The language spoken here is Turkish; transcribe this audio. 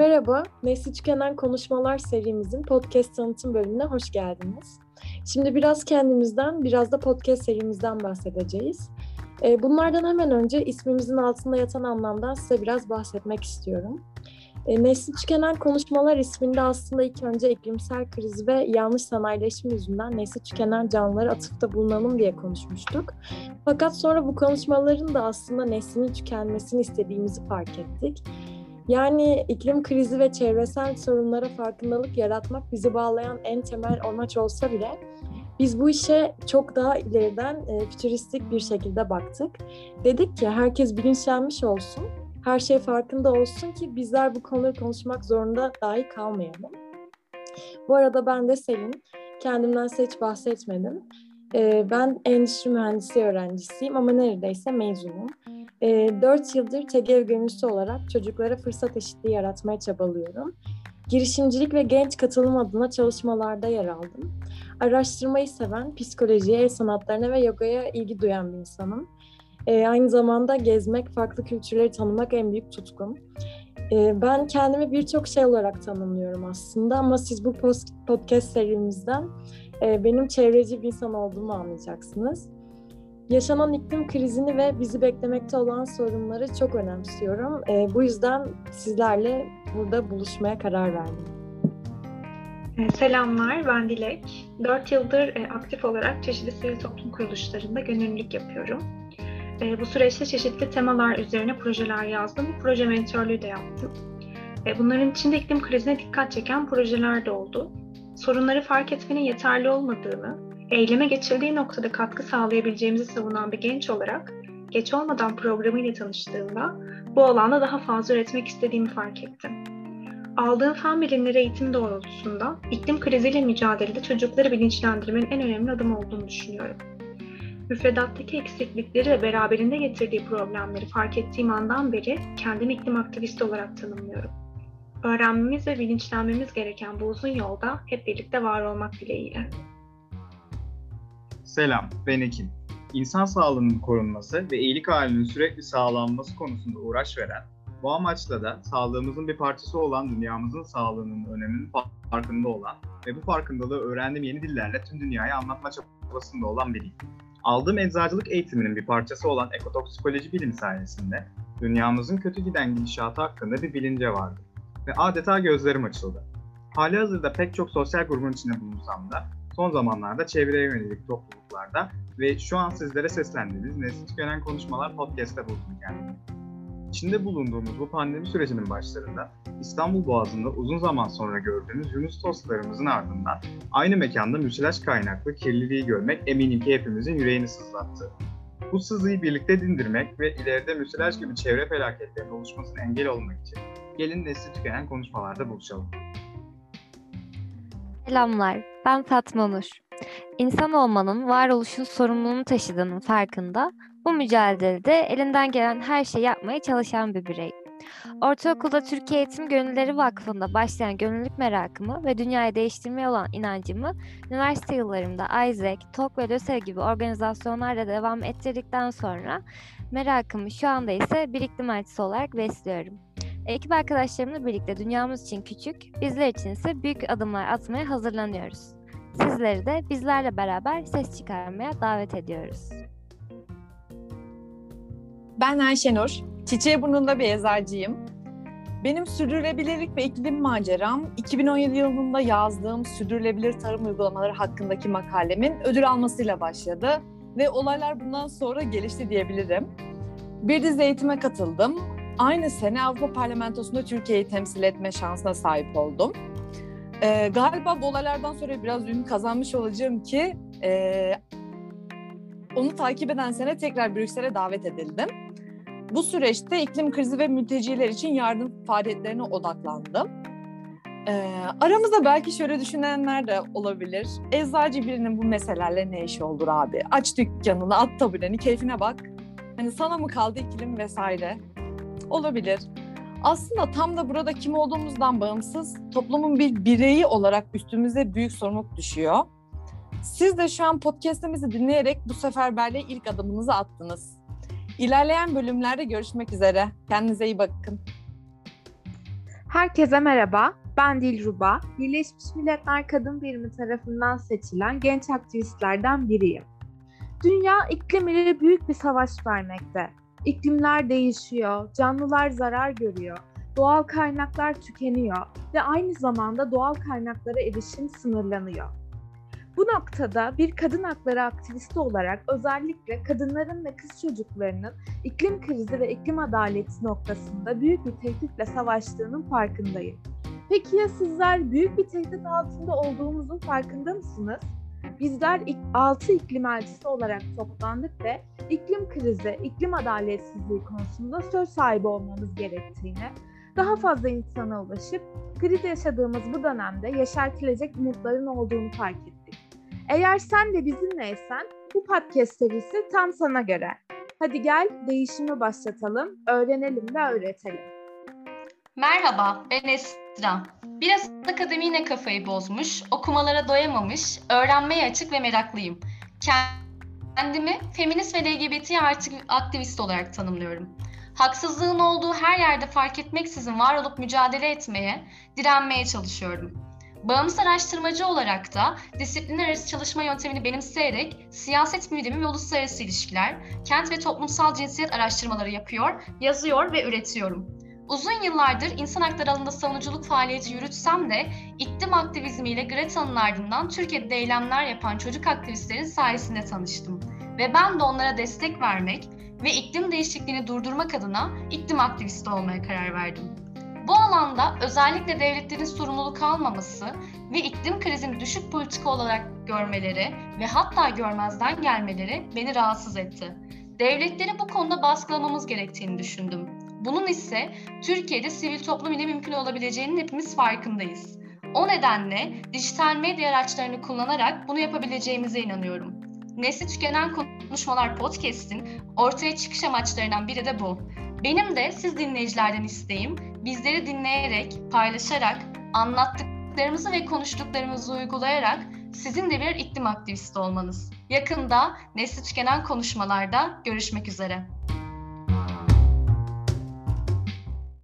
Merhaba, Nesli Tükenen Konuşmalar serimizin podcast tanıtım bölümüne hoş geldiniz. Şimdi biraz kendimizden, biraz da podcast serimizden bahsedeceğiz. Ee, bunlardan hemen önce ismimizin altında yatan anlamdan size biraz bahsetmek istiyorum. E, Nesli Tükenen Konuşmalar isminde aslında ilk önce iklimsel kriz ve yanlış sanayileşme yüzünden nesli tükenen canlılara atıfta bulunalım diye konuşmuştuk. Fakat sonra bu konuşmaların da aslında neslinin tükenmesini istediğimizi fark ettik. Yani iklim krizi ve çevresel sorunlara farkındalık yaratmak bizi bağlayan en temel amaç olsa bile biz bu işe çok daha ileriden e, fütüristik bir şekilde baktık. Dedik ki herkes bilinçlenmiş olsun her şey farkında olsun ki bizler bu konuları konuşmak zorunda dahi kalmayalım. Bu arada ben de Selin. Kendimden hiç bahsetmedim. Ee, ben endüstri mühendisliği öğrencisiyim ama neredeyse mezunum. Ee, 4 yıldır TGV gönüllüsü olarak çocuklara fırsat eşitliği yaratmaya çabalıyorum. Girişimcilik ve genç katılım adına çalışmalarda yer aldım. Araştırmayı seven, psikolojiye, el sanatlarına ve yogaya ilgi duyan bir insanım. E, aynı zamanda gezmek, farklı kültürleri tanımak en büyük tutkum. E, ben kendimi birçok şey olarak tanımlıyorum aslında ama siz bu podcast serimizden e, benim çevreci bir insan olduğumu anlayacaksınız. Yaşanan iklim krizini ve bizi beklemekte olan sorunları çok önemsiyorum. E, bu yüzden sizlerle burada buluşmaya karar verdim. E, selamlar, ben Dilek. 4 yıldır e, aktif olarak çeşitli sivil toplum kuruluşlarında gönüllülük yapıyorum. E, bu süreçte çeşitli temalar üzerine projeler yazdım. Proje mentörlüğü de yaptım. Bunların içinde iklim krizine dikkat çeken projeler de oldu. Sorunları fark etmenin yeterli olmadığını, eyleme geçirdiği noktada katkı sağlayabileceğimizi savunan bir genç olarak geç olmadan programıyla tanıştığımda bu alanda daha fazla üretmek istediğimi fark ettim. Aldığım fen bilimleri eğitimi doğrultusunda iklim kriziyle mücadelede çocukları bilinçlendirmenin en önemli adım olduğunu düşünüyorum müfredattaki eksiklikleri ve beraberinde getirdiği problemleri fark ettiğim andan beri kendimi iklim aktivisti olarak tanımlıyorum. Öğrenmemiz ve bilinçlenmemiz gereken bu uzun yolda hep birlikte var olmak dileğiyle. Selam, ben Ekin. İnsan sağlığının korunması ve iyilik halinin sürekli sağlanması konusunda uğraş veren, bu amaçla da sağlığımızın bir parçası olan dünyamızın sağlığının öneminin farkında olan ve bu farkındalığı öğrendiğim yeni dillerle tüm dünyaya anlatma çabasında olan biriyim. Aldığım eczacılık eğitiminin bir parçası olan ekotoksikoloji bilimi sayesinde dünyamızın kötü giden gidişatı hakkında bir bilince vardı ve adeta gözlerim açıldı. Hali hazırda pek çok sosyal grubun içinde bulunsam da son zamanlarda çevreye yönelik topluluklarda ve şu an sizlere seslendiğimiz Nesli Tükenen Konuşmalar podcast'te buldum kendimi. İçinde bulunduğumuz bu pandemi sürecinin başlarında İstanbul Boğazı'nda uzun zaman sonra gördüğümüz Yunus tostlarımızın ardından aynı mekanda müsilaj kaynaklı kirliliği görmek eminim ki hepimizin yüreğini sızlattı. Bu sızıyı birlikte dindirmek ve ileride müsilaj gibi çevre felaketlerinin oluşmasına engel olmak için gelin nesli tükenen konuşmalarda buluşalım. Selamlar, ben Fatma Nur. İnsan olmanın varoluşun sorumluluğunu taşıdığının farkında bu mücadelede elinden gelen her şeyi yapmaya çalışan bir birey. Ortaokulda Türkiye Eğitim Gönülleri Vakfı'nda başlayan gönüllülük merakımı ve dünyayı değiştirmeye olan inancımı üniversite yıllarımda Isaac, TOK ve LÖSEV gibi organizasyonlarla devam ettirdikten sonra merakımı şu anda ise bir iklim elçisi olarak besliyorum. Ekip arkadaşlarımla birlikte dünyamız için küçük, bizler için ise büyük adımlar atmaya hazırlanıyoruz. Sizleri de bizlerle beraber ses çıkarmaya davet ediyoruz. Ben Ayşenur, Çiçeği burnunda bir eczacıyım. Benim sürdürülebilirlik ve iklim maceram 2017 yılında yazdığım sürdürülebilir tarım uygulamaları hakkındaki makalemin ödül almasıyla başladı ve olaylar bundan sonra gelişti diyebilirim. Bir dizi eğitime katıldım. Aynı sene Avrupa Parlamentosu'nda Türkiye'yi temsil etme şansına sahip oldum. Ee, galiba bu olaylardan sonra biraz ün kazanmış olacağım ki e, onu takip eden sene tekrar Brüksel'e davet edildim. Bu süreçte iklim krizi ve mülteciler için yardım faaliyetlerine odaklandım. Ee, aramızda belki şöyle düşünenler de olabilir. Eczacı birinin bu meselelerle ne işi olur abi? Aç dükkanını, at tabureni, keyfine bak. Hani sana mı kaldı iklim vesaire? Olabilir. Aslında tam da burada kim olduğumuzdan bağımsız toplumun bir bireyi olarak üstümüze büyük sorumluluk düşüyor. Siz de şu an podcast'imizi dinleyerek bu seferberliğe ilk adımınızı attınız. İlerleyen bölümlerde görüşmek üzere. Kendinize iyi bakın. Herkese merhaba, ben Dilruba. Birleşmiş Milletler Kadın Birimi tarafından seçilen genç aktivistlerden biriyim. Dünya iklim ile büyük bir savaş vermekte. İklimler değişiyor, canlılar zarar görüyor, doğal kaynaklar tükeniyor ve aynı zamanda doğal kaynaklara erişim sınırlanıyor. Bu noktada bir kadın hakları aktivisti olarak özellikle kadınların ve kız çocuklarının iklim krizi ve iklim adaleti noktasında büyük bir tehditle savaştığının farkındayım. Peki ya sizler büyük bir tehdit altında olduğumuzun farkında mısınız? Bizler 6 iklim elçisi olarak toplandık ve iklim krizi, iklim adaletsizliği konusunda söz sahibi olmamız gerektiğini, daha fazla insana ulaşıp kriz yaşadığımız bu dönemde yaşartılecak umutların olduğunu fark ettik. Eğer sen de bizimleysen bu podcast serisi tam sana göre. Hadi gel değişimi başlatalım, öğrenelim ve öğretelim. Merhaba, ben Esra. Biraz akademi yine kafayı bozmuş, okumalara doyamamış, öğrenmeye açık ve meraklıyım. Kendimi feminist ve LGBT artı aktivist olarak tanımlıyorum. Haksızlığın olduğu her yerde fark etmeksizin var olup mücadele etmeye, direnmeye çalışıyorum. Bağımsız araştırmacı olarak da disiplinler arası çalışma yöntemini benimseyerek siyaset bilimi ve uluslararası ilişkiler, kent ve toplumsal cinsiyet araştırmaları yapıyor, yazıyor ve üretiyorum. Uzun yıllardır insan hakları alanında savunuculuk faaliyeti yürütsem de iklim aktivizmiyle Greta'nın ardından Türkiye'de eylemler yapan çocuk aktivistlerin sayesinde tanıştım. Ve ben de onlara destek vermek ve iklim değişikliğini durdurmak adına iklim aktivisti olmaya karar verdim. Bu alanda özellikle devletlerin sorumluluk almaması ve iklim krizini düşük politika olarak görmeleri ve hatta görmezden gelmeleri beni rahatsız etti. Devletleri bu konuda baskılamamız gerektiğini düşündüm. Bunun ise Türkiye'de sivil toplum ile mümkün olabileceğinin hepimiz farkındayız. O nedenle dijital medya araçlarını kullanarak bunu yapabileceğimize inanıyorum. Nesli Tükenen Konuşmalar Podcast'in ortaya çıkış amaçlarından biri de bu. Benim de siz dinleyicilerden isteğim bizleri dinleyerek, paylaşarak, anlattıklarımızı ve konuştuklarımızı uygulayarak sizin de bir iklim aktivisti olmanız. Yakında nesli tükenen konuşmalarda görüşmek üzere.